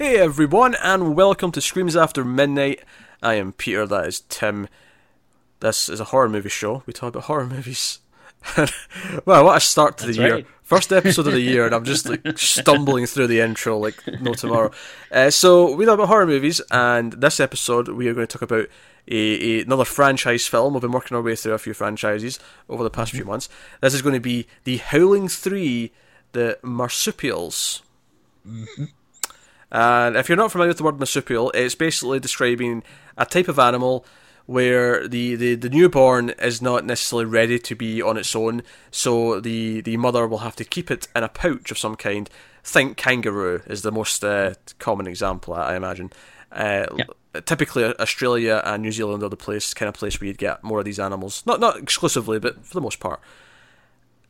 Hey everyone, and welcome to Screams After Midnight. I am Peter, that is Tim. This is a horror movie show. We talk about horror movies. well, what a start to That's the year. right. First episode of the year, and I'm just like stumbling through the intro like no tomorrow. Uh, so, we talk about horror movies, and this episode we are going to talk about a, a, another franchise film. We've been working our way through a few franchises over the past few months. This is going to be The Howling 3 The Marsupials. And if you're not familiar with the word marsupial, it's basically describing a type of animal where the, the, the newborn is not necessarily ready to be on its own, so the, the mother will have to keep it in a pouch of some kind. Think kangaroo is the most uh, common example, I imagine. Uh, Typically, Australia and New Zealand are the place kind of place where you'd get more of these animals. Not not exclusively, but for the most part.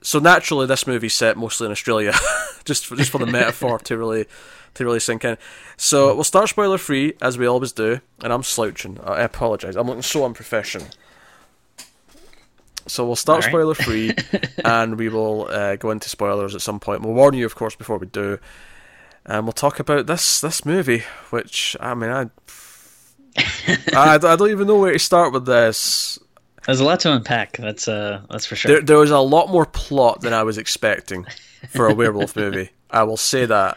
So naturally, this movie's set mostly in Australia, just for, just for the metaphor to really to really sink in. So we'll start spoiler free as we always do, and I'm slouching. I apologise. I'm looking so unprofessional. So we'll start All spoiler free, and we will uh, go into spoilers at some point. We'll warn you, of course, before we do, and we'll talk about this this movie. Which I mean, I I, I don't even know where to start with this. There's a lot to unpack. That's uh, that's for sure. There, there was a lot more plot than I was expecting for a werewolf movie. I will say that.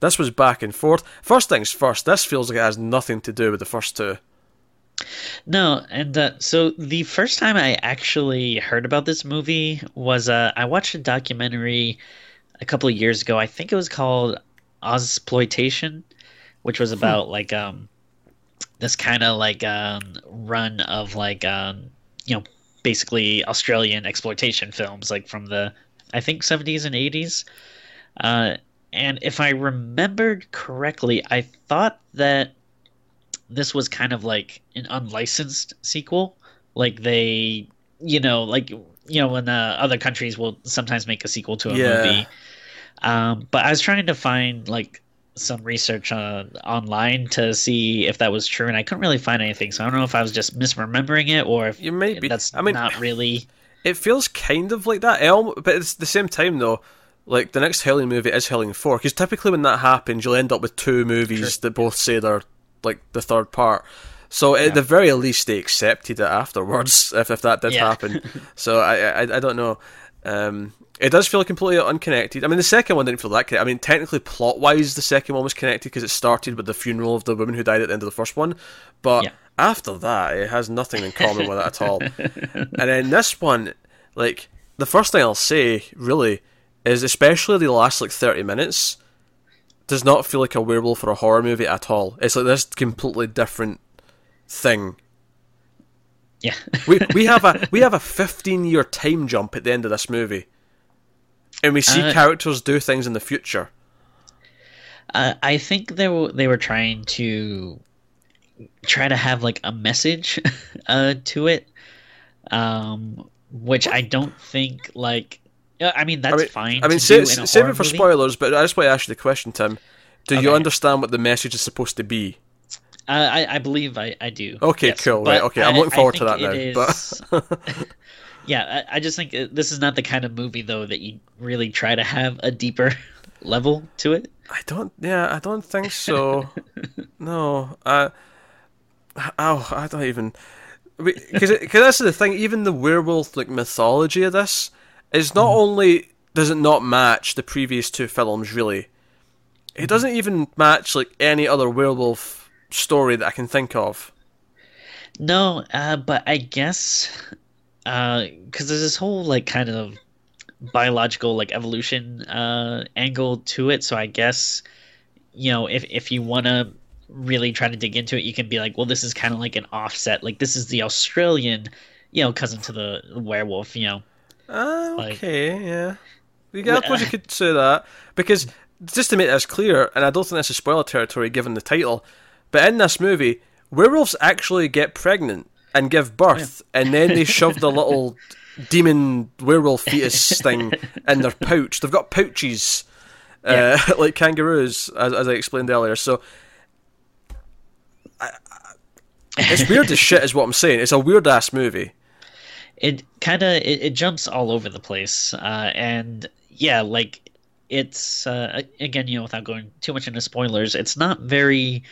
This was back and forth. First things first, this feels like it has nothing to do with the first two. No, and uh, so the first time I actually heard about this movie was uh, I watched a documentary a couple of years ago. I think it was called Ozploitation, which was about like um this kind of like um run of like um you know basically Australian exploitation films like from the I think 70s and 80s. Uh, and if I remembered correctly, I thought that this was kind of like an unlicensed sequel. Like they, you know, like you know, when uh, other countries will sometimes make a sequel to a Yeah. movie. Um, but I was trying to find like some research uh, online to see if that was true, and I couldn't really find anything. So I don't know if I was just misremembering it or if You might be. that's I mean, not really. it feels kind of like that. Almo- but it's the same time though. Like the next Howling movie is Howling Four, because typically when that happens, you'll end up with two movies that both say they're like the third part. So at the very least, they accepted it afterwards, if if that did Yeah. happen. So I, I I don't know. Um, it does feel completely unconnected. I mean, the second one didn't feel that connected. I mean, technically, plot wise, the second one was connected because it started with the funeral of the woman who died at the end of the first one. But Yeah. after that, it has nothing in common with it at all. and then this one, like the first thing I'll say, really, is especially the last like thirty minutes, does not feel like a werewolf or a horror movie at all. It's like this completely different thing. Yeah. We we have a we have a fifteen year time jump at the end of this movie, and we see Uh, characters do things in the future. Uh, I think they were they were trying to try to have like a message uh, to it, um, which I don't think like. I mean, that's I mean, fine. I mean, save, do in a save it for movie. spoilers. But I just want to ask you the question, Tim. Do you understand what the message is supposed to be? Uh, I, I believe I, I do. Okay, yes, cool. but Right, okay, I'm looking I forward to that now, is- yeah, I, I just think uh, this is not the kind of movie though that you really try to have a deeper level to it. I don't. Yeah, I don't think so. no. I. Oh, I don't even. Because because that's the thing. Even the werewolf like mythology of this is not mm-hmm. only does it not match the previous two films really. It mm-hmm. doesn't even match like any other werewolf story that I can think of. No, uh, but I guess because there's this whole like kind of biological like evolution uh, angle to it. So I guess you know if if you want to really try to dig into it, you can be like, well, this is kind of like an offset. Like this is the Australian, you know, cousin to the werewolf. You know, Like- okay, yeah. Yeah, I suppose you could say that because just to make this clear, and I don't think this is spoiler territory given the title, but in this movie, werewolves actually get pregnant and give birth, and then they shove the little demon werewolf fetus thing in their pouch. They've got pouches, uh, like kangaroos, as, as I explained earlier. So. I- I- It's weird as shit, is what I'm saying. It's a weird ass movie. it kind of it, it jumps all over the place uh and yeah like it's uh, again, you know, without going too much into spoilers, it's not very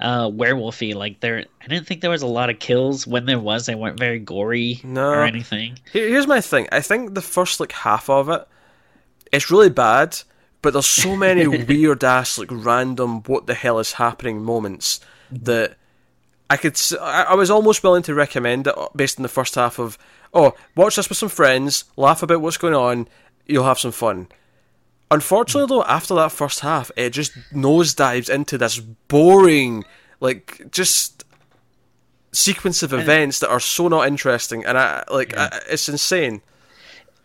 uh, werewolfy. Like there, I didn't think there was a lot of kills. When there was, they weren't very gory No. or anything. Here's my thing. I think the first like half of it, it's really bad, but there's so many weird ass like random what the hell is happening moments that I could. I was almost willing to recommend it based on the first half of. Oh, watch this with some friends, laugh about what's going on, you'll have some fun. Unfortunately, though, after that first half, it just nosedives into this boring, like just sequence of events that are so not interesting, and I like I, it's insane.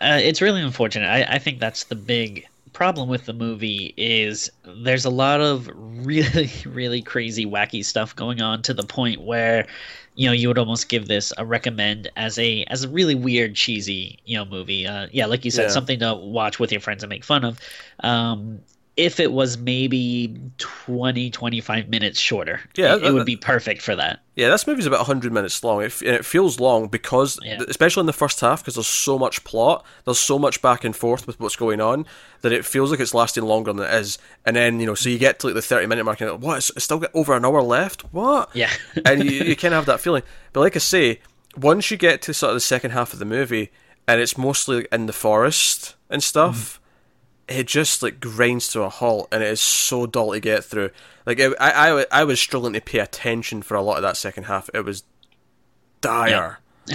Uh, it's really unfortunate. I, I think that's the big problem with the movie is there's a lot of really really crazy wacky stuff going on to the point where you know you would almost give this a recommend as a as a really weird cheesy you know movie uh yeah like you said Yeah. something to watch with your friends and make fun of um if it was maybe 20 25 minutes shorter Yeah, it, that- it would be perfect for that Yeah, this movie's about 100 minutes long, it, and it feels long because, Yeah. especially in the first half, because there's so much plot, there's so much back and forth with what's going on, that it feels like it's lasting longer than it is. And then, you know, so you get to like the 30 minute mark and you're like, what, it's, still got over an hour left? What? yeah and you, you kind of have that feeling. But like I say, once you get to sort of the second half of the movie, and it's mostly in the forest and stuff, mm. It just like grinds to a halt, and it is so dull to get through. Like it, I, I, I was struggling to pay attention for a lot of that second half. It was dire.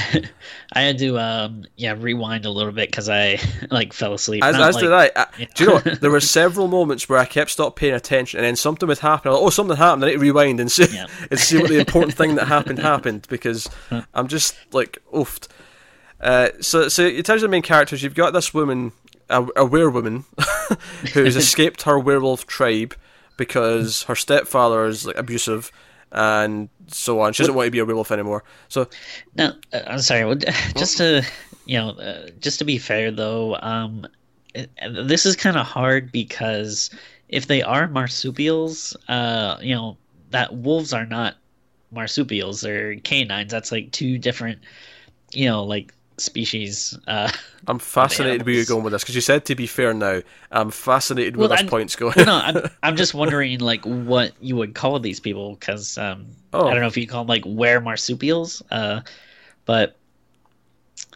I had to um yeah rewind a little bit because I like fell asleep. As, as like- did I. I Do you know what? there were several moments where I kept stop paying attention, and then something would happen. Like, oh, something happened. I need to rewind and see Yeah. and see what the important thing that happened happened because I'm just like oofed. Uh, so, so in terms of the main characters, you've got this woman, a, a werewoman, who's escaped her werewolf tribe because her stepfather is like abusive and so on. She doesn't want to be a werewolf anymore. So No, uh, I'm sorry. Just to you know, uh, just to be fair though, um, it- this is kind of hard because if they are marsupials, uh, you know, that wolves are not marsupials; they're canines. That's like two different, you know, like species. Uh, I'm fascinated where you're going with this because you said to be fair now. I'm fascinated where Well, this I'm- point's going. well, no, I'm I'm just wondering like what you would call these people because um, Oh. I don't know if you call them like were marsupials, uh, but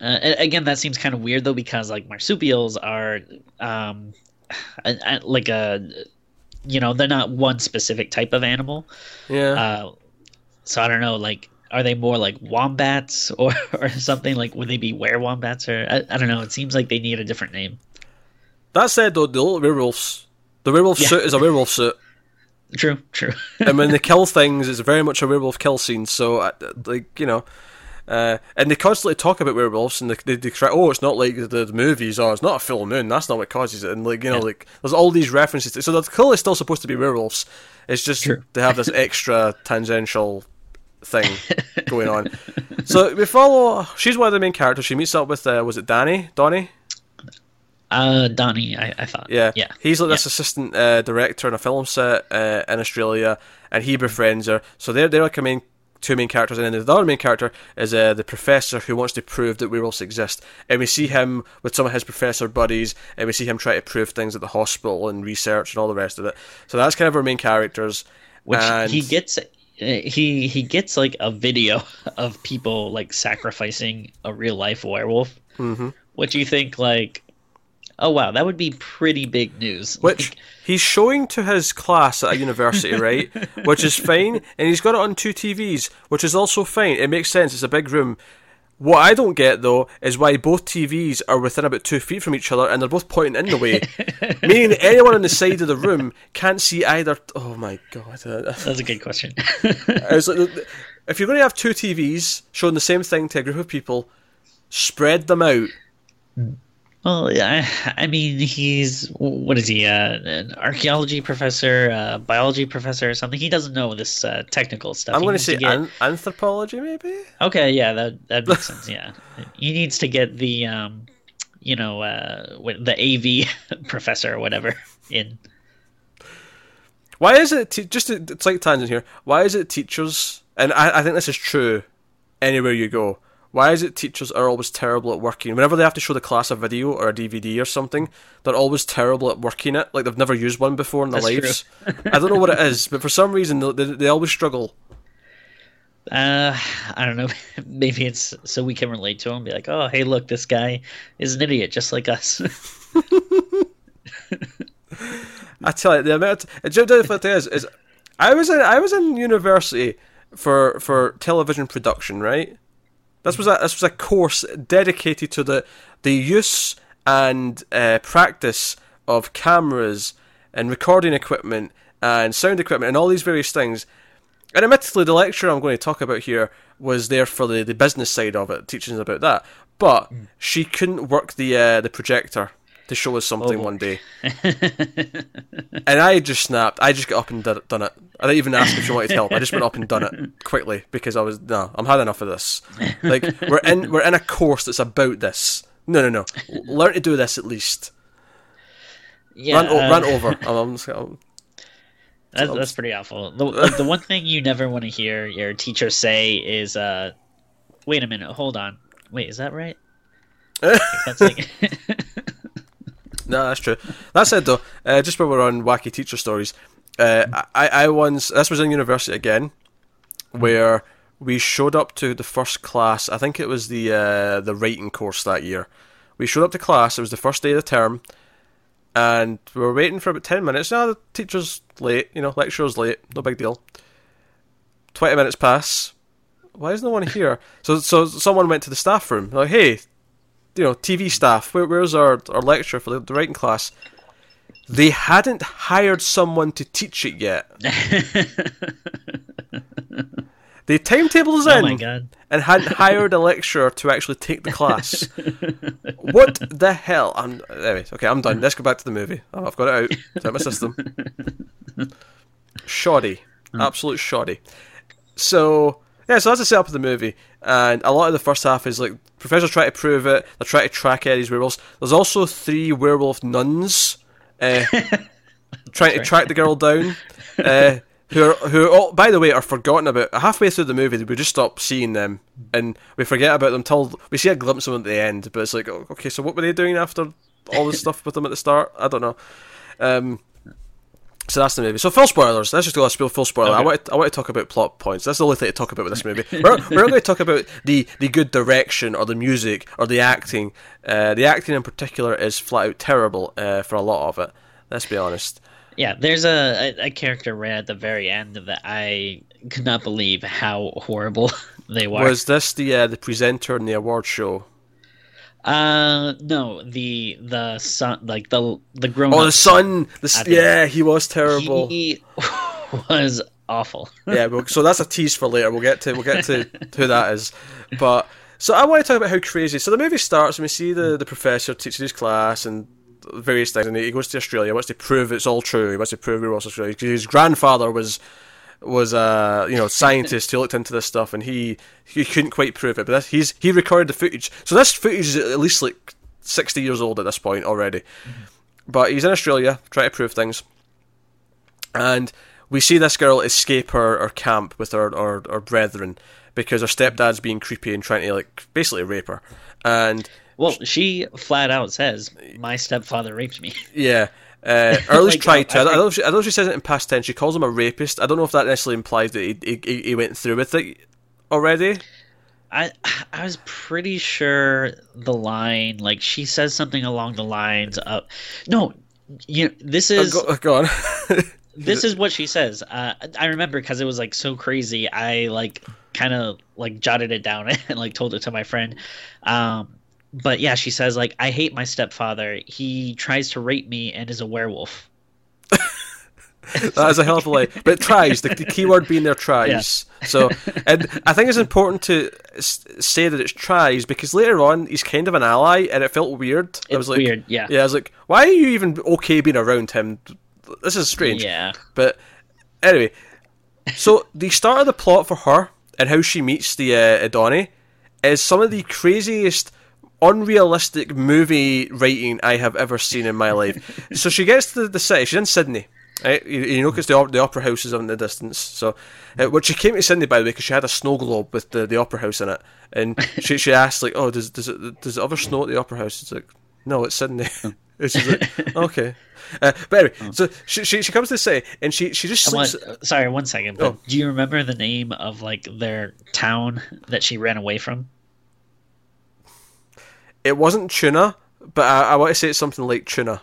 uh, again, that seems kind of weird though because like marsupials are um, like a you know they're not one specific type of animal, yeah. uh, so I don't know like. Are they more like wombats or, or something? Like, would they be wombats or I, I don't know. It seems like they need a different name. That said, though, the little werewolves, the werewolf Yeah. suit is a werewolf suit, True, true. and when they kill things, it's very much a werewolf kill scene. So, uh, like you know, uh, and they constantly talk about werewolves, and they, they, they try, oh, it's not like the, the movies, or it's not a full moon. That's not what causes it, and like you know, Yeah. like there's all these references. To, so they're clearly still supposed to be werewolves. It's just True. they have this extra tangential thing going on. So we follow. She's one of the main characters. She meets up with uh, was it Danny, Donnie? Uh, Donnie, I, I thought. Yeah, yeah. He's like yeah. this assistant uh, director on a film set uh, in Australia, and he befriends her. So they're they're like a main two main characters, and then the other main character is uh, the professor who wants to prove that werewolves exist. And we see him with some of his professor buddies, and we see him try to prove things at the hospital and research and all the rest of it. So that's kind of our main characters. Which and he gets. He he gets like a video of people like sacrificing a real life werewolf. Mhm. What do you think? Like, oh wow, that would be pretty big news. which Like, he's showing to his class at a university, right? which is fine, and he's got it on two TVs, which is also fine. It makes sense. It's a big room. What I don't get though is why both TVs are within about two feet from each other and they're both pointing in the way, meaning anyone on the side of the room can't see either. Oh my god! that's a good question. Like, if you're going to have two TVs showing the same thing to a group of people, spread them out. Well, I, I mean, he's what is he? Uh, an archaeology professor, uh, biology professor, or something. He doesn't know this uh, technical stuff. I'm going to say get- an- anthropology, maybe. Okay, yeah, that that makes sense. Yeah, he needs to get the um, you know, uh, the AV professor or whatever in. Why is it te- just a slight tangent here? Why is it teachers? And I, I think this is true anywhere you go. Why is it teachers are always terrible at working? Whenever they have to show the class a video or a DVD or something, they're always terrible at working it. Like they've never used one before in their That's lives. I don't know what it is, but for some reason they, they, they always struggle. Uh, I don't know. Maybe it's so we can relate to him. Be like, oh, hey, look, this guy is an idiot, just like us. I tell you, the amount. Of, do you know what the thing is? Is I was in I was in university for for television production, right? This was a this was a course dedicated to the the use and uh, practice of cameras and recording equipment and sound equipment and all these various things. And admittedly, the lecture I'm going to talk about here was there for the, the business side of it, teaching us about that. But she couldn't work the uh, the projector to show us something Oh. one day, and I just snapped. I just got up and did it, done it. I didn't even ask if she wanted help. I just went up and done it quickly because I was no, I'm had enough of this. Like we're in we're in a course that's about this. No, no, no. Learn to do this at least. yeah, run, uh, run over. I'm, I'm just, I'm, That's, that's pretty awful. The, like, the one thing you never want to hear your teacher say is, uh, "Wait a minute, hold on. Wait, is that right?" Like, that's like, No, that's true. That said, though, uh, just while we're on wacky teacher stories, uh, I, I once this was in university again, where we showed up to the first class. I think it was the uh, the writing course that year. We showed up to class. It was the first day of the term, and we were waiting for about ten minutes. Now the teacher's late. You know, lecturer's late. No big deal. Twenty minutes pass. Why is no one here? So, so someone went to the staff room. Like, hey, you know, TV staff, where, where's our, our lecturer for the, the writing class? They hadn't hired someone to teach it yet. The timetable's oh in my god. and hadn't hired a lecturer to actually take the class. what the hell? I'm anyways, okay, I'm done. Let's go back to the movie. Oh, I've got it out. It's out my system. Shoddy. Hmm. Absolute shoddy. So yeah, so that's the setup of the movie. And a lot of the first half is like professors try to prove it, they're trying to track Eddie's werewolves. There's also three werewolf nuns uh, trying to track the girl down. Uh, who are, who all, by the way are forgotten about halfway through the movie we just stop seeing them and we forget about them till we see a glimpse of them at the end but it's like oh, okay so what were they doing after all this stuff with them at the start I don't know um, so that's the movie. So full spoilers. Let's just go full full spoiler. I want to, I want to talk about plot points. That's the only thing to talk about with this movie. we're, we're not going to talk about the, the good direction or the music or the acting. Uh, the acting in particular is flat out terrible uh, for a lot of it. Let's be honest. Yeah, there's a, a, a character right at the very end of that I could not believe how horrible they were. Was this the uh, the presenter in the award show? Uh, no, the the son, like the the grown Oh, the son. The, s- I think- yeah, he was terrible. He was awful. yeah, well, so that's a tease for later. We'll get to we'll get to who that is. But so I want to talk about how crazy. So the movie starts and we see the the professor teaching his class and various things, and he goes to Australia. wants to prove it's all true. He wants to prove he was Australia because his grandfather was was a you know scientist who looked into this stuff, and he he couldn't quite prove it. But that's, he's he recorded the footage. So this footage is at least like sixty years old at this point already. Mm-hmm. But he's in Australia trying to prove things and we see this girl escape her, her camp with her, her, her brethren because her stepdad's being creepy and trying to like basically rape her. And Well, she flat out says, "My stepfather raped me." yeah, uh, least Like, tried to. I I, don't know if she, I don't know if she says it in past tense. She calls him a rapist. I don't know if that necessarily implies that he, he, he went through with it already. I I was pretty sure the line, like she says something along the lines of, "No, you. This Oh, is go, go on. this is what she says." Uh, I remember because it was like so crazy. I like kind of like jotted it down and like told it to my friend. Um, but yeah, she says like, "I hate my stepfather. He tries to rape me and is a werewolf." that is a hell of a lie. But tries. The, the key word being there tries. So, and I think it's important to s- say that it's tries because later on he's kind of an ally, and it felt weird. I was like, weird, yeah. yeah. I was like, why are you even okay being around him? This is strange. Yeah. But anyway, so the start of the plot for her and how she meets the uh, Adoni is some of the craziest, unrealistic movie writing I have ever seen in my life. so she gets to the city. She's in Sydney, Right? You, you notice the, the opera house is in the distance. So, uh, she came to Sydney by the way because she had a snow globe with the, the opera house in it, and she she asked like, "Oh, does does it does it ever snow at the opera house?" It's like, "No, it's Sydney." And she's like, "Okay." Uh, but anyway, so she, she she comes to say, and she she just sleeps. sorry, one second. But Oh. do you remember the name of like their town that she ran away from? It wasn't tuna, but I, I want to say it's something like tuna.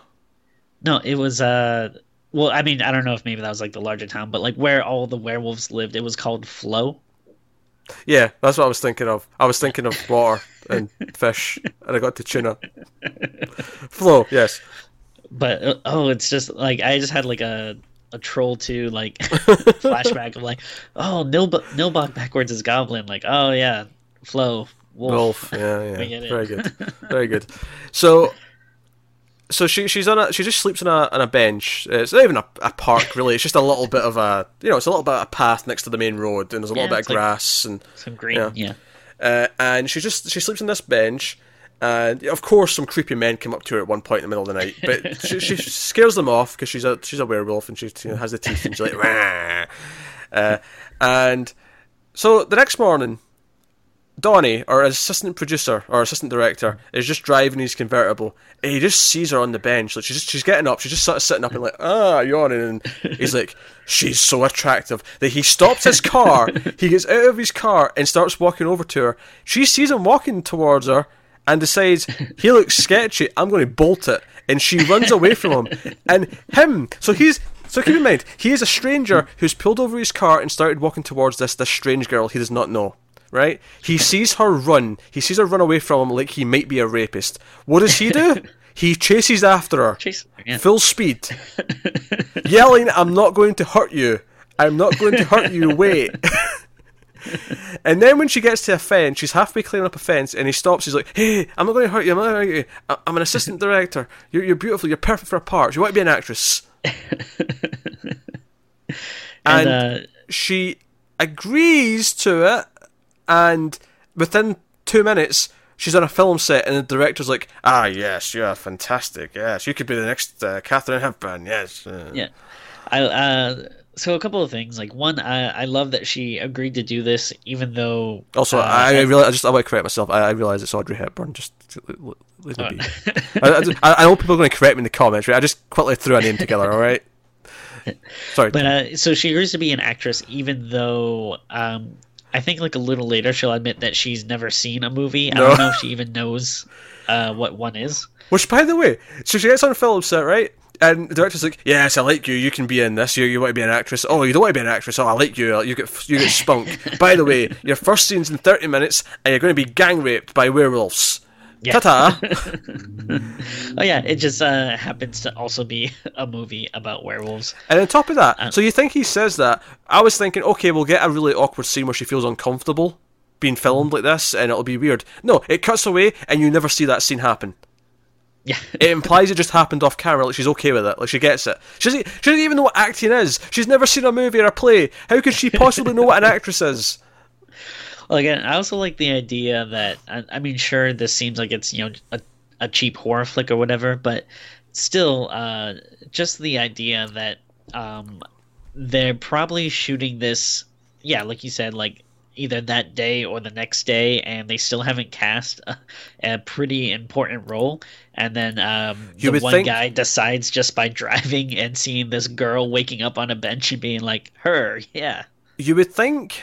No, it was uh well, I mean, I don't know if maybe that was like the larger town, but like where all the werewolves lived, it was called Flow. Yeah, that's what I was thinking of. I was thinking of water and fish, and I got to tuna. Flow, yes. But uh, oh, it's just like I just had like a a troll two like flashback of like, oh, Nilb- Nilbog backwards is goblin. Like, oh yeah, Flow wolf. Wolf, yeah, yeah, very good, very good. So, so she she's on a she just sleeps on a on a bench. It's not even a, a park really. It's just a little bit of a you know it's a little bit of a path next to the main road, and there's a little bit of like- grass and Some green, Yeah. yeah. uh, and she just she sleeps on this bench. And of course, some creepy men come up to her at one point in the middle of the night, but she, she scares them off because she's a she's a werewolf and she you know, has the teeth and she's like, uh, and so the next morning, Donnie, our assistant producer or assistant director, is just driving his convertible, and he just sees her on the bench. Like she's just, she's getting up, she's just sort of sitting up and like ah yawning, and he's like, she's so attractive that he stops his car, he gets out of his car and starts walking over to her. She sees him walking towards her and decides he looks sketchy. I'm going to bolt it, and she runs away from him. And him, so he's so keep in mind he is a stranger who's pulled over his car and started walking towards this this strange girl he does not know. Right? He sees her run. He sees her run away from him like he might be a rapist. What does he do? He chases after her, Chase, yeah. full speed, yelling, "I'm not going to hurt you. I'm not going to hurt you. Wait." And then when she gets to a fence, she's halfway climbing up a fence, and he stops. He's like, "Hey, I'm not going to hurt you. I'm not going to hurt you. I'm an assistant director. You're, you're beautiful. You're perfect for a part. You want to be an actress." and, and uh, she agrees to it, and within two minutes, she's on a film set, and the director's like, "Ah, yes, you're fantastic. Yes, you could be the next uh, Katharine Hepburn. Yes." uh." Yeah. I uh so a couple of things. Like one, I I love that she agreed to do this even though Also, uh, I, I realize I just I want to correct myself. I, I realize it's Audrey Hepburn. Just Oh. be. I, I, I know people are going to correct me in the comments. Right? I just quickly threw a name together. All right. Sorry. But uh, so she agrees to be an actress, even though um, I think like a little later she'll admit that she's never seen a movie. I don't know if she even knows uh, what one is. Which, by the way, so she gets on a film set, right? And the director's like, "Yes, I like you. You can be in this. You, you want to be an actress? Oh, you don't want to be an actress? Oh, I like you. You get you get spunk. by the way, your first scene's in thirty minutes, and you're going to be gang raped by werewolves. Yeah. Ta-ta. Oh yeah, it just uh, happens to also be a movie about werewolves. And on top of that, Uh, so you think he says that? I was thinking, okay, we'll get a really awkward scene where she feels uncomfortable being filmed like this, and it'll be weird. No, it cuts away, and you never see that scene happen. Yeah, It implies it just happened off camera, like she's okay with it, like she gets it. She doesn't, she doesn't even know what acting is. She's never seen a movie or a play. How could she possibly know what an actress is? Well, again, I also like the idea that I, I mean, sure, this seems like it's you know a, a cheap horror flick or whatever, but still, uh, just the idea that um, they're probably shooting this, yeah, like you said, like either that day or the next day, and they still haven't cast a, a pretty important role, and then um, the one think- guy decides just by driving and seeing this girl waking up on a bench and being like, "Her, yeah." You would think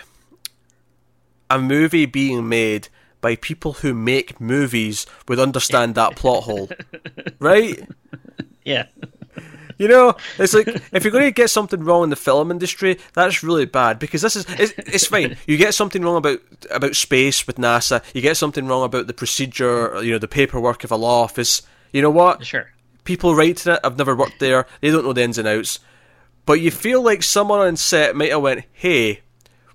a movie being made by people who make movies would understand that plot hole, right? Yeah, You know, it's like if you're going to get something wrong in the film industry, that's really bad because this is it's, it's fine. You get something wrong about about space with NASA, you get something wrong about the procedure, you know, the paperwork of a law office. You know what? sure. People writing it, I've never worked there. They don't know the ins and outs. But you feel like someone on set might have went, "Hey,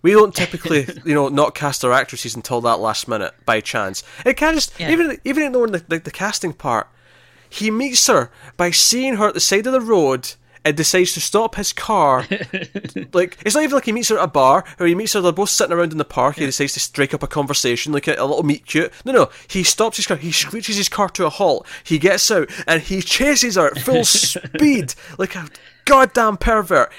we don't typically, you know, not cast our actresses until that last minute by chance." It kind of just Yeah. even even ignoring the, the the casting part, he meets her by seeing her at the side of the road and decides to stop his car. like it's not even like he meets her at a bar or he meets her. They're both sitting around in the park. He decides to strike up a conversation, like a, a little meet cute. No, no, he stops his car. He screeches his car to a halt. He gets out and he chases her at full speed, like a goddamn pervert.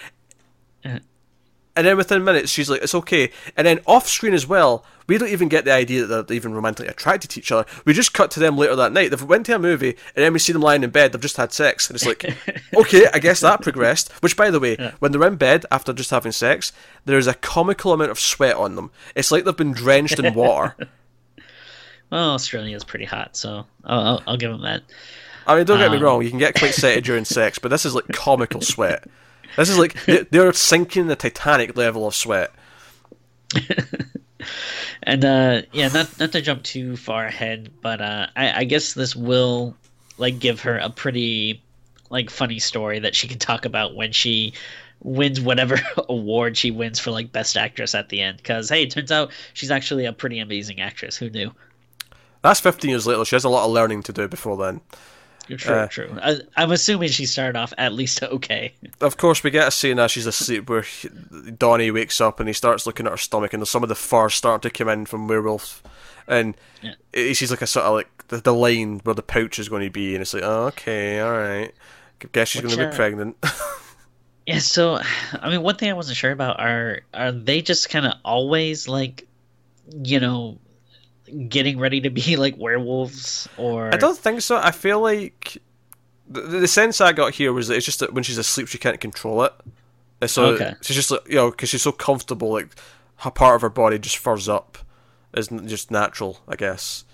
And then within minutes, she's like, "It's okay." And then off screen as well, we don't even get the idea that they're even romantically attracted to each other. We just cut to them later that night. They've went to a movie, and then we see them lying in bed. They've just had sex, and it's like, okay, I guess that progressed. Which, by the way, yeah. when they're in bed after just having sex, there is a comical amount of sweat on them. It's like they've been drenched in water. well, Australia is pretty hot, so I'll, I'll, I'll give them that. I mean, don't get um, me wrong. You can get quite sweaty during sex, but this is like comical sweat. This is like they're sinking the Titanic level of sweat. and uh, yeah, not not to jump too far ahead, but uh, I, I guess this will like give her a pretty like funny story that she can talk about when she wins whatever award she wins for like best actress at the end. Because hey, it turns out she's actually a pretty amazing actress. Who knew? That's 15 years later. She has a lot of learning to do before then. True, uh, true. I, am assuming she started off at least okay. Of course, we get a scene as she's asleep where he, Donnie wakes up and he starts looking at her stomach, and there's some of the fur starting to come in from werewolf, and yeah. he sees like a sort of like the, the, line where the pouch is going to be, and it's like, oh, okay, all right, guess she's going to be uh, pregnant. yeah. So, I mean, one thing I wasn't sure about are are they just kind of always like, you know, getting ready to be like werewolves or I don't think so. I feel like the, the sense I got here was that it's just that when she's asleep she can't control it. And so okay. she's just like you know because she's so comfortable like her part of her body just furs up is just natural I guess.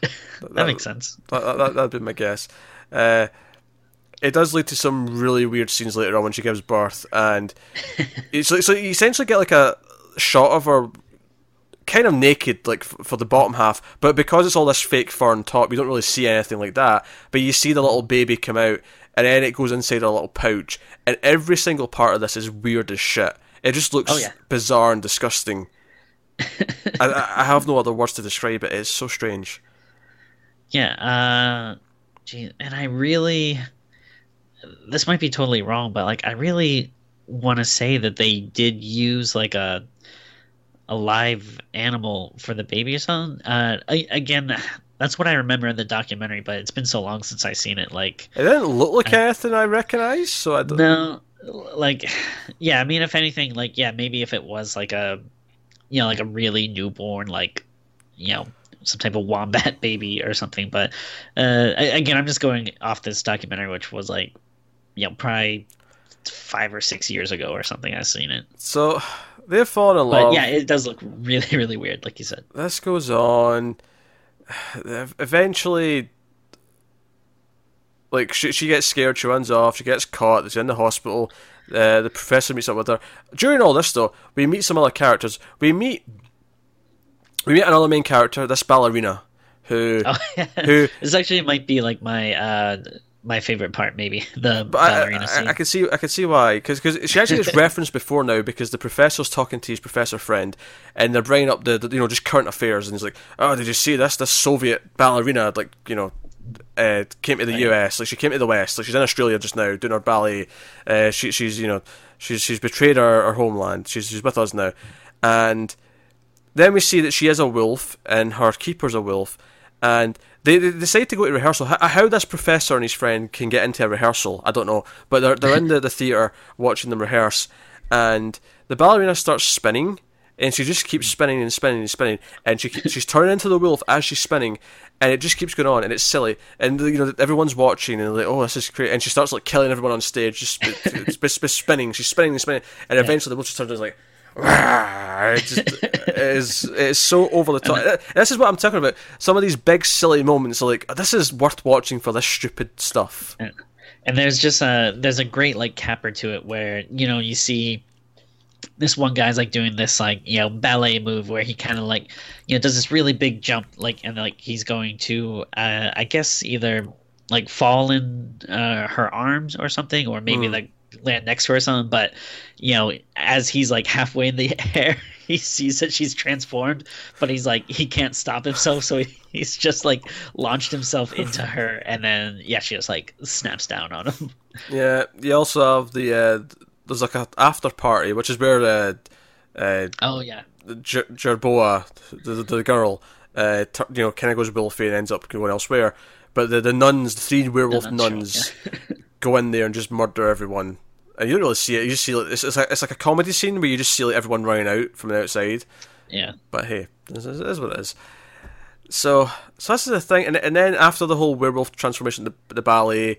that, that, makes sense. That, that, that'd be my guess. Uh, it does lead to some really weird scenes later on when she gives birth, and so so you essentially get like a shot of her kind of naked, like for the bottom half, but because it's all this fake fur on top, you don't really see anything like that. But you see the little baby come out, and then it goes inside a little pouch, and every single part of this is weird as shit. It just looks oh, yeah. bizarre and disgusting. I, I, have no other words to describe it. It's so strange. Yeah, uh, gee, and I really, this might be totally wrong, but like I really want to say that they did use like a a live animal for the baby or something. Uh, I, again, that's what I remember in the documentary, but it's been so long since I seen it. Like it didn't look like I, anything I recognize, so I don't. No, like, yeah. I mean, if anything, like, yeah, maybe if it was like a, you know, like a really newborn, like, you know, some type of wombat baby or something. But uh, again, I'm just going off this documentary, which was like, you know, probably five or six years ago or something. I've seen it. So they've fallen in but love. Yeah, it does look really, really weird, like you said. This goes on. Eventually, like she, she gets scared, she runs off, she gets caught, she's in the hospital. Uh, the professor meets up with her. During all this, though, we meet some other characters. We meet we meet another main character, this ballerina, who oh, who this actually might be like my uh, my favorite part, maybe the but ballerina I, scene. I, I can see, I can see why, because she actually gets referenced before now because the professor's talking to his professor friend, and they're bringing up the, the, you know just current affairs, and he's like, "Oh, did you see this? This Soviet ballerina, like you know." Uh, came to the US, like she came to the West, like she's in Australia just now doing her ballet. Uh, she, she's you know she's she's betrayed her, our homeland. She's she's with us now, and then we see that she is a wolf and her keeper's a wolf, and they, they decide to go to rehearsal. How, how, this professor and his friend can get into a rehearsal, I don't know. But they're they're in the, the theatre watching them rehearse, and the ballerina starts spinning, and she just keeps spinning and spinning and spinning, and she she's turning into the wolf as she's spinning, and it just keeps going on, and it's silly, and you know everyone's watching, and they're like, oh, this is great, and she starts like killing everyone on stage, just spinning, she's spinning and spinning, and eventually the wolf just turns like it just is it's so over the top. This is what I'm talking about. Some of these big silly moments are like this is worth watching for this stupid stuff. And there's just a there's a great like capper to it where you know you see this one guy's like doing this like you know ballet move where he kind of like you know does this really big jump like and like he's going to uh, I guess either like fall in uh, her arms or something or maybe mm. like land next to her or something but you know as he's like halfway in the air he sees that she's transformed, but he's like he can't stop himself, so he, he's just like launched himself into her, and then yeah, she just like snaps down on him. Yeah, you also have the uh, there's like a after party, which is where uh, uh, oh yeah, Jer- Jerboa, the, the, the girl, uh, t- you know, kind of goes wolfy and ends up going elsewhere. But the the nuns, the three werewolf The nun nuns, show, go in there and just murder everyone. And you don't really see it. You just see like, it's it's like, it's like a comedy scene where you just see like everyone running out from the outside. yeah. But hey, this is, this is what it is. So, so that's the thing, and and then after the whole werewolf transformation, the the ballet,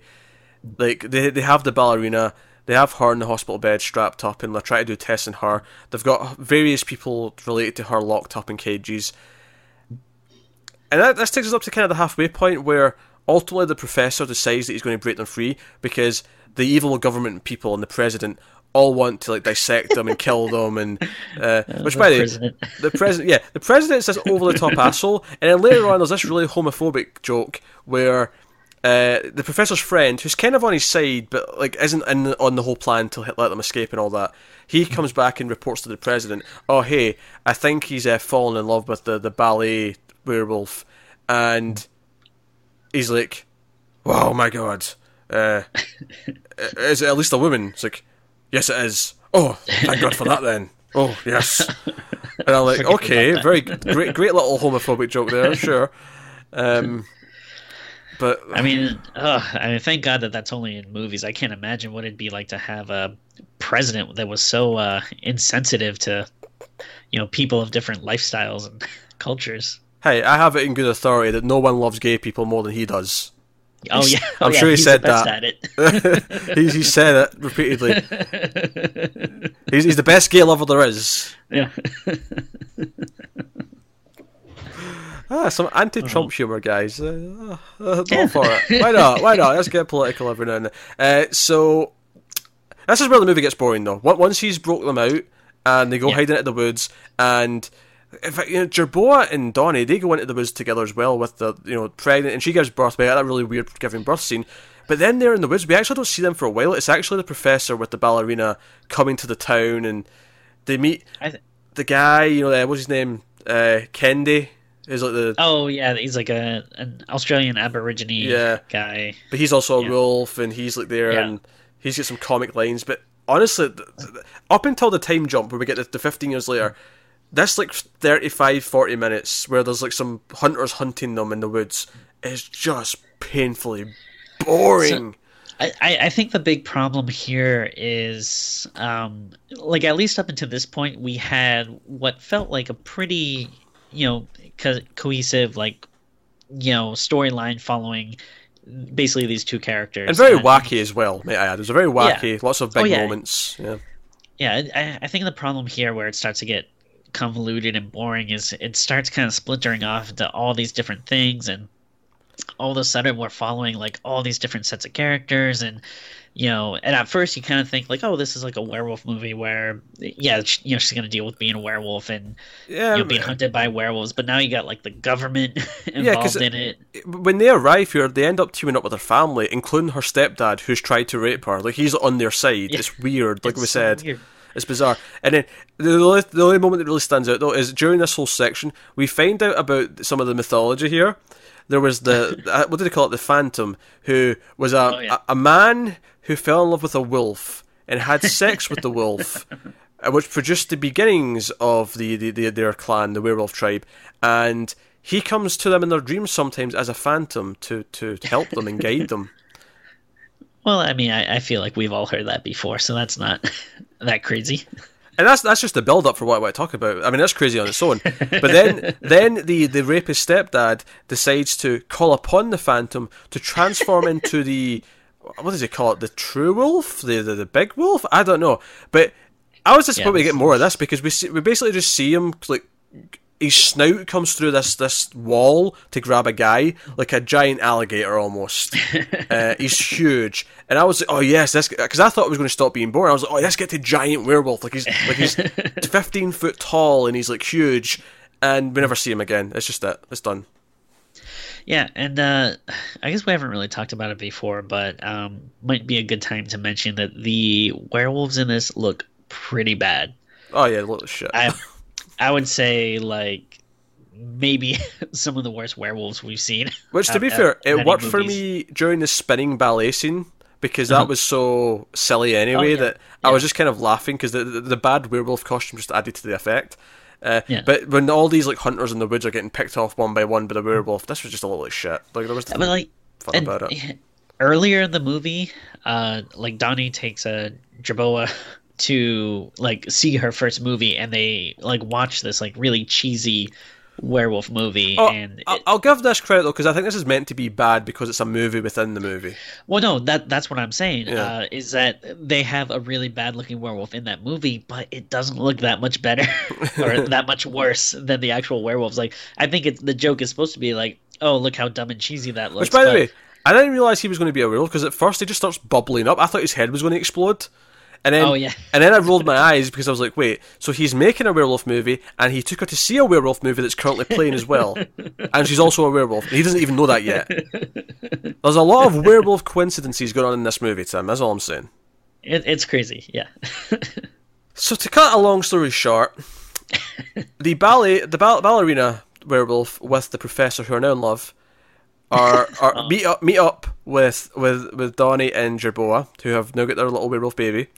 like they they have the ballerina, they have her in the hospital bed strapped up, and they're trying to do tests on her. They've got various people related to her locked up in cages, and that this takes us up to kind of the halfway point where ultimately the professor decides that he's going to break them free because the evil government people and the president all want to like dissect them and kill them and uh, which the by the way the president yeah the president's this over the top asshole and then later on there's this really homophobic joke where uh, the professor's friend who's kind of on his side but like isn't in on the whole plan to let them escape and all that he comes back and reports to the president oh hey I think he's uh, fallen in love with the, the ballet werewolf and he's like oh my god uh, is it at least a woman it's like yes it is oh thank god for that then oh yes and I'm like, Forget okay, very great, great little homophobic joke there, sure. Um, but I mean, ugh, I mean, thank God that that's only in movies. I can't imagine what it'd be like to have a president that was so uh, insensitive to, you know, people of different lifestyles and cultures. Hey, I have it in good authority that no one loves gay people more than he does. Oh yeah, oh, I'm yeah, sure he he's said that. He's, he said it repeatedly. He's, he's the best gay lover there is. yeah. Ah, some anti-Trump humor, guys. Uh, uh, go for it. Why not? Why not? Let's get political every now and then. Uh, so this is where the movie gets boring, though. Once he's broke them out and they go Yeah. hiding in the woods, and in fact, you know, Jerboa and Donnie they go into the woods together as well with the you know pregnant, and she gives birth. But that really weird giving birth scene. But then they're in the woods. We actually don't see them for a while. It's actually the professor with the ballerina coming to the town, and they meet th- the guy. You know, uh, what's his name? Uh, Kendi. Is like the oh yeah, he's like a an Australian Aborigine Yeah. guy. But he's also a Yeah. wolf, and he's like there, Yeah. and he's got some comic lines. But honestly, th- th- up until the time jump where we get the, the 15 years later, this like 35, 40 minutes where there's like some hunters hunting them in the woods is just painfully boring. I, I I think the big problem here is, um, like at least up until this point, we had what felt like a pretty, you know, co- cohesive, like, you know, storyline following basically these two characters, and very wacky as well, may I add. There's a very wacky, lots of big Oh, yeah. moments. Yeah. Yeah, I, I think the problem here where it starts to get convoluted and boring is it starts kind of splintering off into all these different things and all of a sudden we're following like all these different sets of characters and you know and at first you kind of think like oh this is like a werewolf movie where yeah sh- you know she's going to deal with being a werewolf and Yeah, you know being hunted by werewolves but now you got like the government involved in it when they arrive here, they end up teaming up with her family, including her stepdad, who's tried to rape her. Like he's on their side. Yeah. It's weird, like It's we so said. weird. It's bizarre. And then the only, the only moment that really stands out though is during this whole section, we find out about some of the mythology here. There was the uh, what did they call it? The Phantom, who was a, Oh, yeah. a a man who fell in love with a wolf and had sex with the wolf, uh, which produced the beginnings of the, the, the their clan, the werewolf tribe, and he comes to them in their dreams sometimes as a phantom to to help them and guide them. well i mean I, I feel like we've all heard that before so that's not that crazy And that's that's just the build up for what I want to talk about. I mean, that's crazy on its own. But then then the, the rapist stepdad decides to call upon the phantom to transform into the what does he call it? The true wolf, the the, the big wolf. I don't know. But I was disappointed Yeah, to get more of this because we see, we basically just see him like his snout comes through this this wall to grab a guy like a giant alligator almost. uh, he's huge, and I was like, oh yes, this because I thought it was going to stop being boring. I was like, oh let's get to giant werewolf. Like he's like he's fifteen foot tall and he's like huge, and we never see him again. It's just that it's done. Yeah, and uh, I guess we haven't really talked about it before, but um, might be a good time to mention that the werewolves in this look pretty bad. Oh yeah, little shit. I I would say like maybe some of the worst werewolves we've seen. Which, to be out- fair, out it worked for me during the spinning ballet scene because that Uh-huh. was so silly anyway Oh, yeah. that I was just kind of laughing because the, the the bad werewolf costume just added to the effect. Uh, Yeah. But when all these like hunters in the woods are getting picked off one by one by the werewolf, this was just a little like shit. Like there was But like fun and about it. earlier in the movie, uh, like Donnie takes a Jerboa to like see her first movie, and they like watch this like really cheesy werewolf movie, Oh, and it, I'll give this credit though because I think this is meant to be bad because it's a movie within the movie. well, no, that that's what I'm saying. Yeah. Uh, is that they have a really bad looking werewolf in that movie, but it doesn't look that much better or that much worse than the actual werewolves. Like I think it's the joke is supposed to be like, oh, look how dumb and cheesy that looks. Which, by the way, I didn't realize he was going to be a werewolf because at first he just starts bubbling up. I thought his head was going to explode. And then, Oh, yeah. and then I rolled my eyes because I was like, "Wait, so he's making a werewolf movie, and he took her to see a werewolf movie that's currently playing as well, and she's also a werewolf. He doesn't even know that yet. There's a lot of werewolf coincidences going on in this movie, Tim. That's all I'm saying. it, it's crazy. Yeah. So to cut a long story short, the ballet, the ball, ballerina werewolf with the professor who are now in love, are, are meet up meet up with with with Donnie and Jerboa who have now got their little werewolf baby,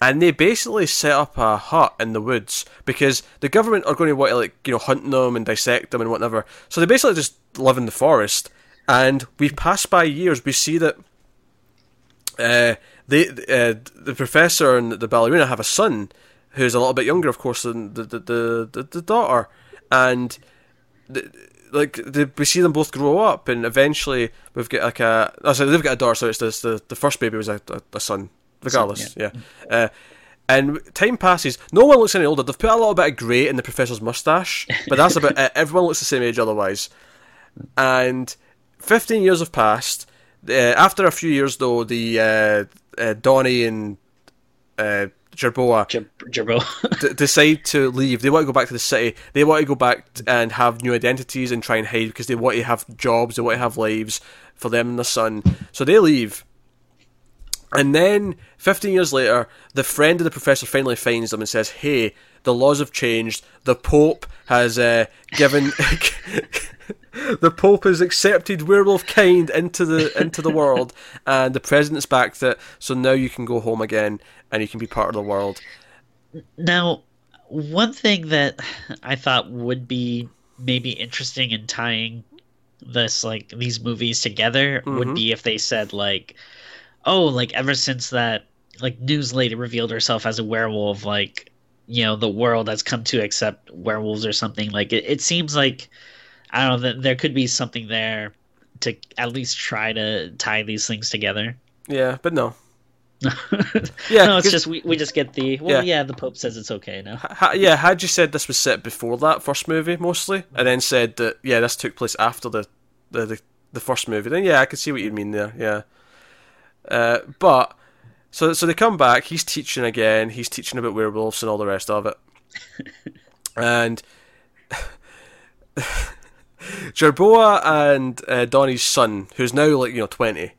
and they basically set up a hut in the woods because the government are going to want to like you know hunt them and dissect them and whatever. So they basically just live in the forest, and we've passed by years. We see that uh, they uh, the professor and the ballerina have a son who's a little bit younger, of course, than the the the, the, the daughter, and the, like the, we see them both grow up, and eventually we've got like a. Oh, sorry, they've got a daughter. So it's this, the the first baby was a, a, a son, regardless. yeah. Uh, and time passes. No one looks any older. They've put a little bit of grey in the professor's mustache, but that's about it. Everyone looks the same age otherwise. And 15 years have passed. Uh, after a few years, though, the uh, uh, Donnie and uh, Jerboa Jer- Jerbo. d- decide to leave. They want to go back to the city. They want to go back t- and have new identities and try and hide because they want to have jobs. They want to have lives for them and their son. So they leave. And then, 15 years later, the friend of the professor finally finds them and says, Hey, the laws have changed. The Pope has uh, given. the Pope has accepted werewolf kind into the into the world, and the president's backed it. So now you can go home again, and you can be part of the world. Now, one thing that I thought would be maybe interesting in tying this like these movies together would Mhm. be if they said like, oh, like ever since that like news lady revealed herself as a werewolf, like you know the world has come to accept werewolves or something. Like it, it seems like I don't know that there could be something there to at least try to tie these things together. Yeah, but no. yeah, no, it's just we, we just get the well, Yeah. yeah. the Pope says it's okay now. Ha, yeah, had you said this was set before that first movie mostly, and then said that yeah, this took place after the the, the, the first movie, then yeah, I could see what you mean there. Yeah, uh, but so so they come back. He's teaching again. He's teaching about werewolves and all the rest of it, and. Jerboa and uh, Donnie's son, who's now like you know twenty,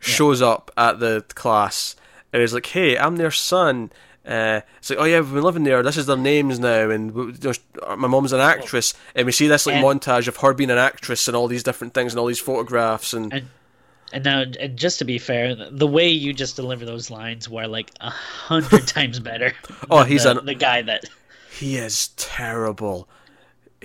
shows up at the class and he's like, "Hey, I'm their son." Uh, it's like, "Oh yeah, we've been living there. This is their names now." And we- my mom's an actress, and we see this like And- montage of her being an actress and all these different things and all these photographs and And and now, and just to be fair, the way you just deliver those lines were like a hundred times better. Oh, than he's the, an- the guy that. he is terrible.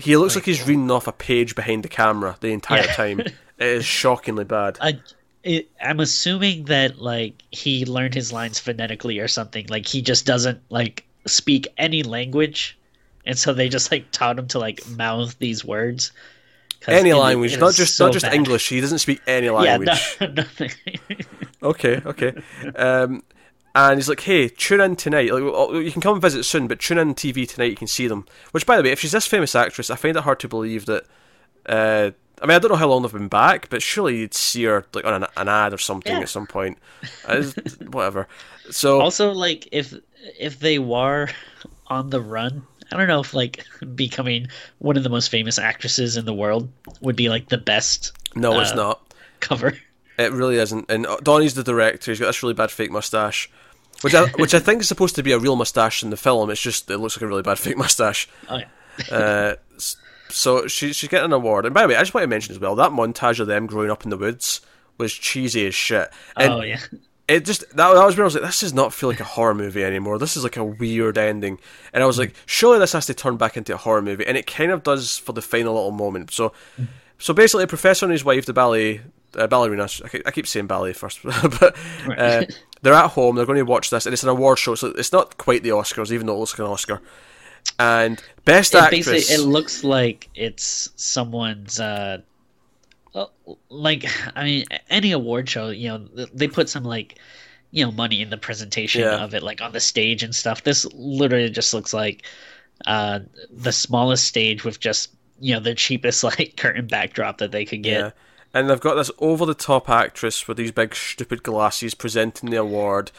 He looks like he's reading off a page behind the camera the entire Yeah. time. It is shockingly bad. I, it, I'm assuming that like he learned his lines phonetically or something. Like he just doesn't like speak any language, and so they just like taught him to like mouth these words. Any language, it not just so not just bad. English. He doesn't speak any Yeah, language. no, nothing. Okay, okay. Um, and he's like, "Hey, tune in tonight. Like, you can come and visit soon, but tune in TV tonight. You can see them." Which, by the way, if she's this famous actress, I find it hard to believe that. Uh, I mean, I don't know how long they've been back, but surely you'd see her like on an, an ad or something Yeah. at some point. Uh, whatever. So also, like if if they were on the run, I don't know if like becoming one of the most famous actresses in the world would be like the best no, it's uh, not. cover. It really isn't. And uh, Donnie's the director. He's got this really bad fake mustache, which I which I think is supposed to be a real mustache in the film. It's just it looks like a really bad fake mustache. Oh yeah. Uh, so she, she's getting an award. And by the way, I just want to mention as well that montage of them growing up in the woods was cheesy as shit. And oh yeah. It just that, that was where I was like, this does not feel like a horror movie anymore. This is like a weird ending, and I was like, surely this has to turn back into a horror movie, and it kind of does for the final little moment. So, so basically, a professor and his wife, the ballet uh, ballerina, I keep, I keep saying ballet first, but uh, they're at home. They're going to watch this, and it's an award show, so it's not quite the Oscars, even though it looks like an Oscar. And best it actress, basically it looks like it's someone's uh like i mean any award show you know they put some like you know money in the presentation Yeah. of it like on the stage and stuff this literally just looks like uh the smallest stage with just you know the cheapest like curtain backdrop that they could get Yeah. And they've got this over the top actress with these big stupid glasses presenting the award.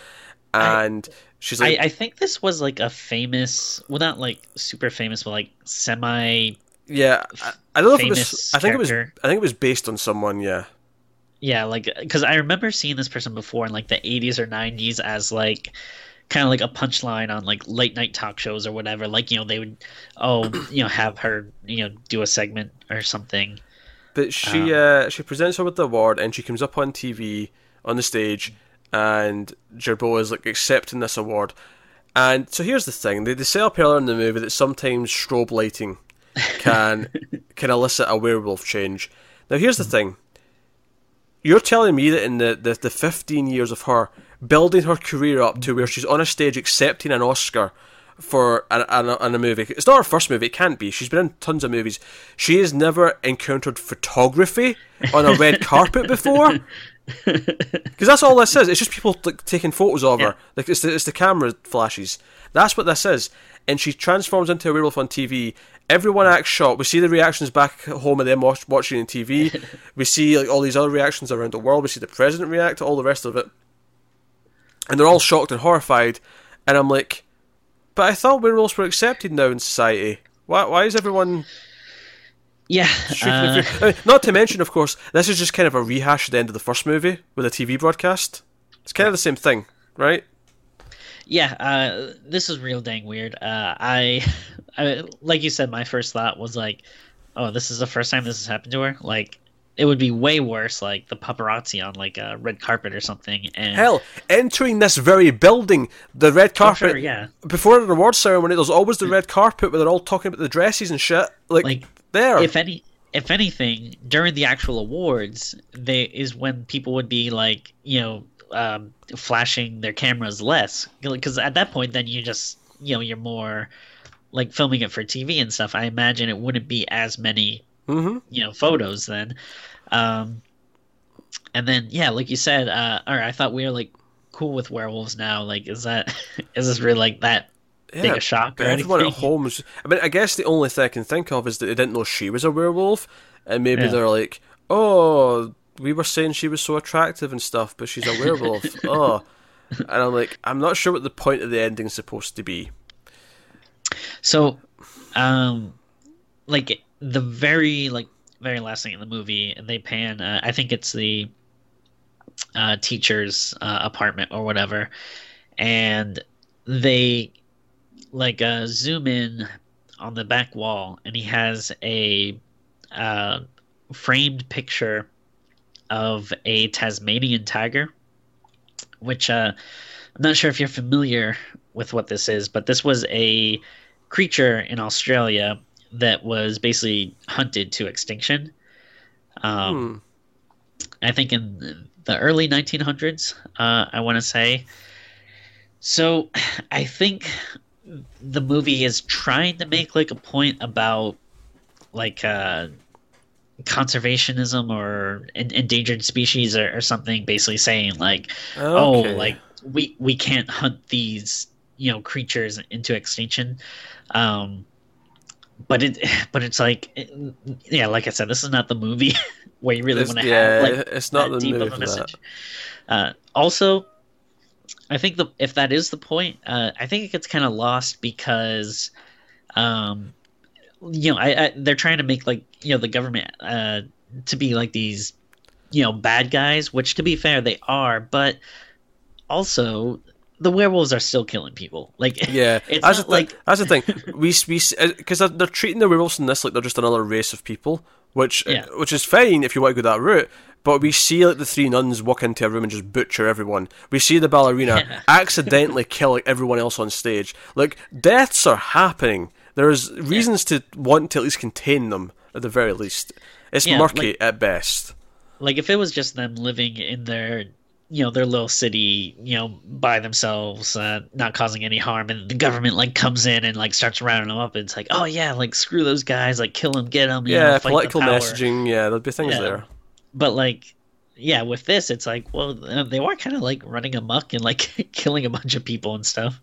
And she's like, I, I think this was like a famous well not like super famous but like semi yeah, I, I don't know if it was. I think it was. I think it was based on someone. Yeah, Yeah, like because I remember seeing this person before in like the 80s or 90s as like kind of like a punchline on like late night talk shows or whatever. Like you know they would oh you know have her you know do a segment or something. But she uh, she presents her with the award, and she comes up on TV on the stage, and Jerboa is like accepting this award. And so here's the thing: they, they say up earlier in the movie that sometimes strobe lighting can can elicit a werewolf change. Now here's the thing: you're telling me that in the, the, the 15 years of her building her career up to where she's on a stage accepting an Oscar for an, an, an a movie. It's not her first movie. It can't be. She's been in tons of movies. She has never encountered photography on a red carpet before. Because that's all this is. It's just people like taking photos of Yeah. her. Like it's the, it's the camera flashes. That's what this is. And she transforms into a werewolf on TV. Everyone acts shocked. We see the reactions back at home of them watch, watching on TV. we see like all these other reactions around the world. We see the president react to all the rest of it, and they're all shocked and horrified. And I'm like, but I thought werewolves were accepted now in society. Why? Why is everyone Yeah, uh. I mean, not to mention, of course, this is just kind of a rehash at the end of the first movie with a TV broadcast. It's kind of the same thing, right? yeah. Uh, this is real dang weird. Uh, I, I like you said, my first thought was like, oh, this is the first time this has happened to her. Like it would be way worse, like the paparazzi on like a red carpet or something. And Hell, entering this very building, the red Oh, carpet. sure, yeah. Before an award ceremony, there's always the red carpet where they're all talking about the dresses and shit. Like, Like, there. if any if anything during the actual awards they is when people would be like you know um, flashing their cameras less because at that point then you just you know you're more like filming it for tv and stuff i imagine it wouldn't be as many hmm you know photos then um and then yeah like you said uh all right i thought we were like cool with werewolves now like is that is this really like that big a shock or everyone at anything? home was. I mean, I guess the only thing I can think of is that they didn't know she was a werewolf, and maybe Yeah. they're like, "Oh, we were saying she was so attractive and stuff, but she's a werewolf." oh, and I'm like, I'm not sure what the point of the ending's supposed to be. So, um, like the very like very last thing in the movie, they pan. Uh, I think it's the uh, teacher's uh, apartment or whatever, and they like uh, zoom in on the back wall, and he has a uh, framed picture of a Tasmanian tiger, which uh, I'm not sure if you're familiar with what this is, but this was a creature in Australia that was basically hunted to extinction. Um, Hmm. I think in the early 1900s, uh, I want to say. So I think the movie is trying to make like a point about like uh, conservationism or en- endangered species or, or something, basically saying like, oh, like we we can't hunt these you know creatures into extinction. Um, but it but it's like yeah, like I said, this is not the movie where you really want to yeah, have like it's not that the deep movie of a message. Uh, also, I think the if that is the point, uh, I think it gets kind of lost because, um, you know, I, I they're trying to make like you know the government uh to be like these, you know, bad guys, which to be fair they are, but also the werewolves are still killing people. Like Yeah, it's that's the, like that's the thing. We we because uh, they're, they're treating the werewolves in this like they're just another race of people, which uh, Yeah. which is fine if you want to go that route. But we see like the three nuns walk into a room and just butcher everyone. We see the ballerina Yeah. accidentally kill like, everyone else on stage. Like deaths are happening. There's reasons to want to at least contain them at the very least. It's Yeah, murky like- at best. like if it was just them living in their you know their little city you know by themselves uh, not causing any harm and the government like comes in and like starts rounding them up and it's like oh yeah like screw those guys like kill them get them Yeah, know, the political power. messaging. Yeah, there'd be things Yeah. there. but like yeah with this it's like well uh, they were kind of like running amok and like killing a bunch of people and stuff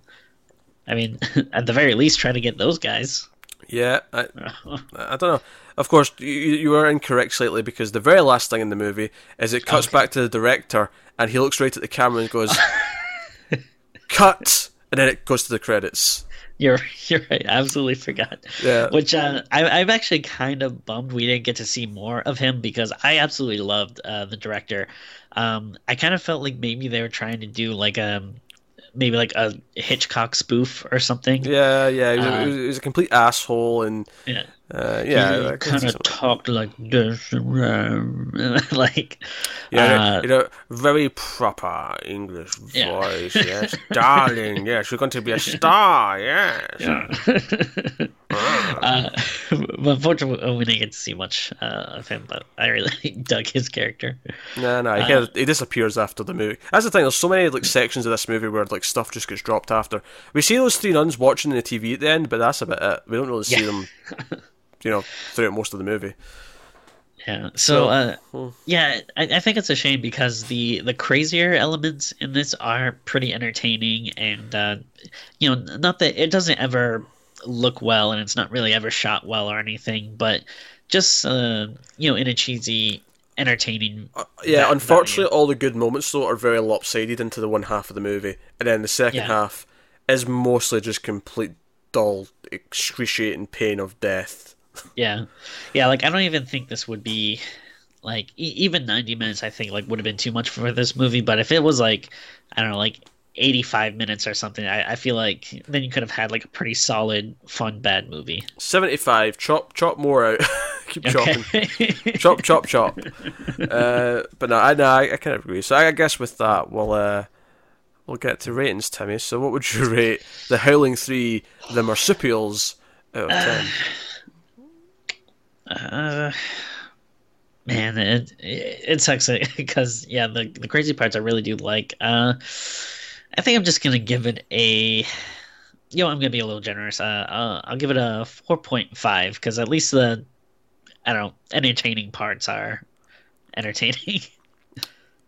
i mean at the very least try to get those guys Yeah, I, I don't know. Of course, you, you are incorrect slightly because the very last thing in the movie is it cuts Okay. back to the director and he looks right at the camera and goes, "Cut," and then it goes to the credits. You're you're right. I absolutely forgot. Yeah. Which uh, I, I'm actually kind of bummed we didn't get to see more of him because I absolutely loved uh, the director. Um, I kind of felt like maybe they were trying to do like a maybe like a Hitchcock spoof or something. Yeah, yeah, he was, Uh, he was, he was a complete asshole, and Yeah. Uh, yeah, kind of talked like this, like yeah, uh, you know, very proper English Yeah. voice. Yes, darling. Yes, you're going to be a star. Yes. uh, but unfortunately, we didn't get to see much uh, of him. But I really dug his character. No, no, he, Uh, of- he disappears after the movie. That's the thing. There's so many like sections of this movie where like stuff just gets dropped after. We see those three nuns watching the TV at the end, but that's about it. We don't really see Yeah. them, you know, throughout most of the movie. Yeah. So, uh, hmm. yeah, I, I think it's a shame because the the crazier elements in this are pretty entertaining, and uh, you know, not that it doesn't ever look well, and it's not really ever shot well or anything, but just uh, you know, in a cheesy, entertaining. Yeah, va- unfortunately, value. all the good moments though are very lopsided into the one half of the movie, and then the second Yeah. half is mostly just complete dull, excruciating pain of death. Yeah, yeah. Like I don't even think this would be like e- even ninety minutes. I think like would have been too much for this movie. But if it was like I don't know, like eighty five minutes or something, I, I feel like then you could have had like a pretty solid, fun bad movie. Seventy-five. Chop, chop more out. Keep chopping. Chop, chop, chop. uh, but no, I no, I, I kind of agree. So I guess with that, we'll uh, we'll get to ratings, Timmy. So what would you rate the Howling Three, the Marsupials, out of ten? Uh, man, it it, it sucks because yeah, the the crazy parts I really do like. Uh, I think I'm just gonna give it a. You know, I'm gonna be a little generous. Uh, uh I'll give it a four point five because at least the, I don't know, entertaining parts are entertaining.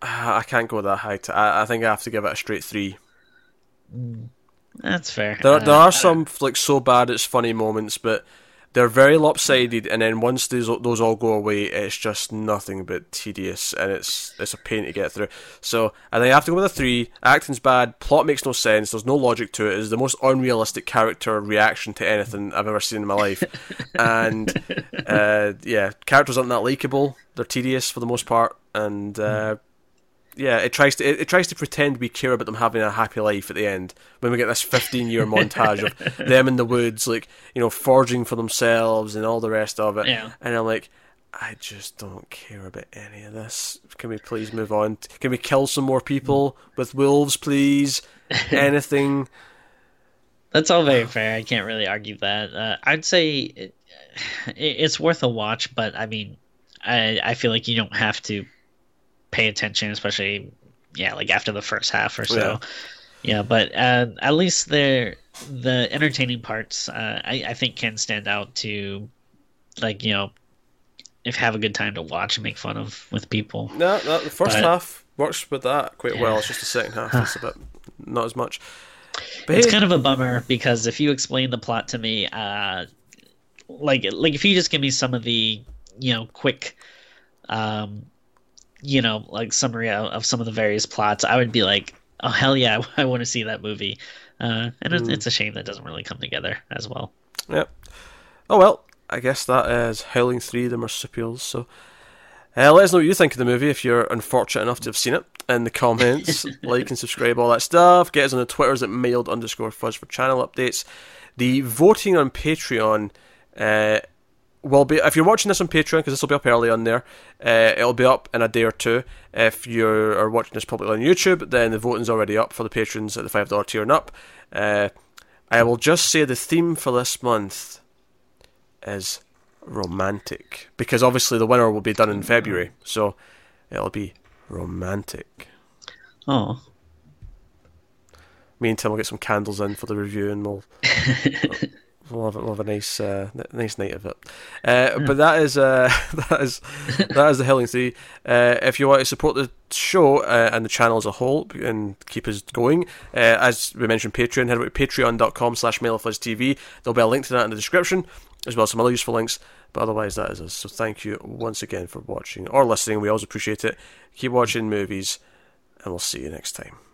Ah, I can't go that high. To, I, I think I have to give it a straight three. That's fair. There, Uh, there are some like so bad it's funny moments, but they're very lopsided. And then once those those all go away, it's just nothing but tedious, and it's it's a pain to get through. So I think I have to go with a three. Acting's bad, plot makes no sense. There's no logic to it. It's the most unrealistic character reaction to anything I've ever seen in my life, and uh, yeah, characters aren't that likable. They're tedious for the most part, and. Uh, yeah, it tries to it, it tries to pretend we care about them having a happy life at the end when we get this fifteen year montage of them in the woods, like you know, forging for themselves and all the rest of it. Yeah. And I'm like, I just don't care about any of this. Can we please move on? Can we kill some more people with wolves, please? Anything? That's all very fair. I can't really argue that. Uh, I'd say it, it's worth a watch, but I mean, I I feel like you don't have to pay attention, especially yeah, like after the first half or so. Yeah. Yeah, but uh, at least the the entertaining parts, uh, I I think can stand out to like you know if have a good time to watch and make fun of with people. No, no. The first But- half works with that quite well. It's just the second half that's a bit not as much. But It's hey, kind of a bummer because if you explain the plot to me, uh, like like if you just give me some of the you know quick, um, you know like summary of, of some of the various plots, I would be like, oh hell yeah, I want to see that movie. Uh, and it's, it's a shame that doesn't really come together as well. Yep. Oh well, I guess that is Howling Three: The Marsupials. So Uh, let us know what you think of the movie if you're unfortunate enough to have seen it in the comments. like and subscribe, all that stuff. Get us on the Twitters at mailed underscore fuzz for channel updates. The voting on Patreon uh, will be if you're watching this on Patreon because this will be up early on there. Uh, it'll be up in a day or two. If you are watching this publicly on YouTube, then the voting's already up for the patrons at the five dollar tier and up. Uh, I will just say the theme for this month is romantic because obviously the winner will be done in February, so it'll be romantic. Oh, Me and Tim will get some candles in for the review, and we'll we'll have, we'll have a nice uh, nice night of it. Uh, But that is uh, that is that is the Howling Three. Uh, if you want to support the show uh, and the channel as a whole and keep us going, uh, as we mentioned, Patreon. Head over to patreon.com slash TV. There'll be a link to that in the description, as well as some other useful links. But otherwise, that is us. So thank you once again for watching or listening. We always appreciate it. Keep watching movies, and we'll see you next time.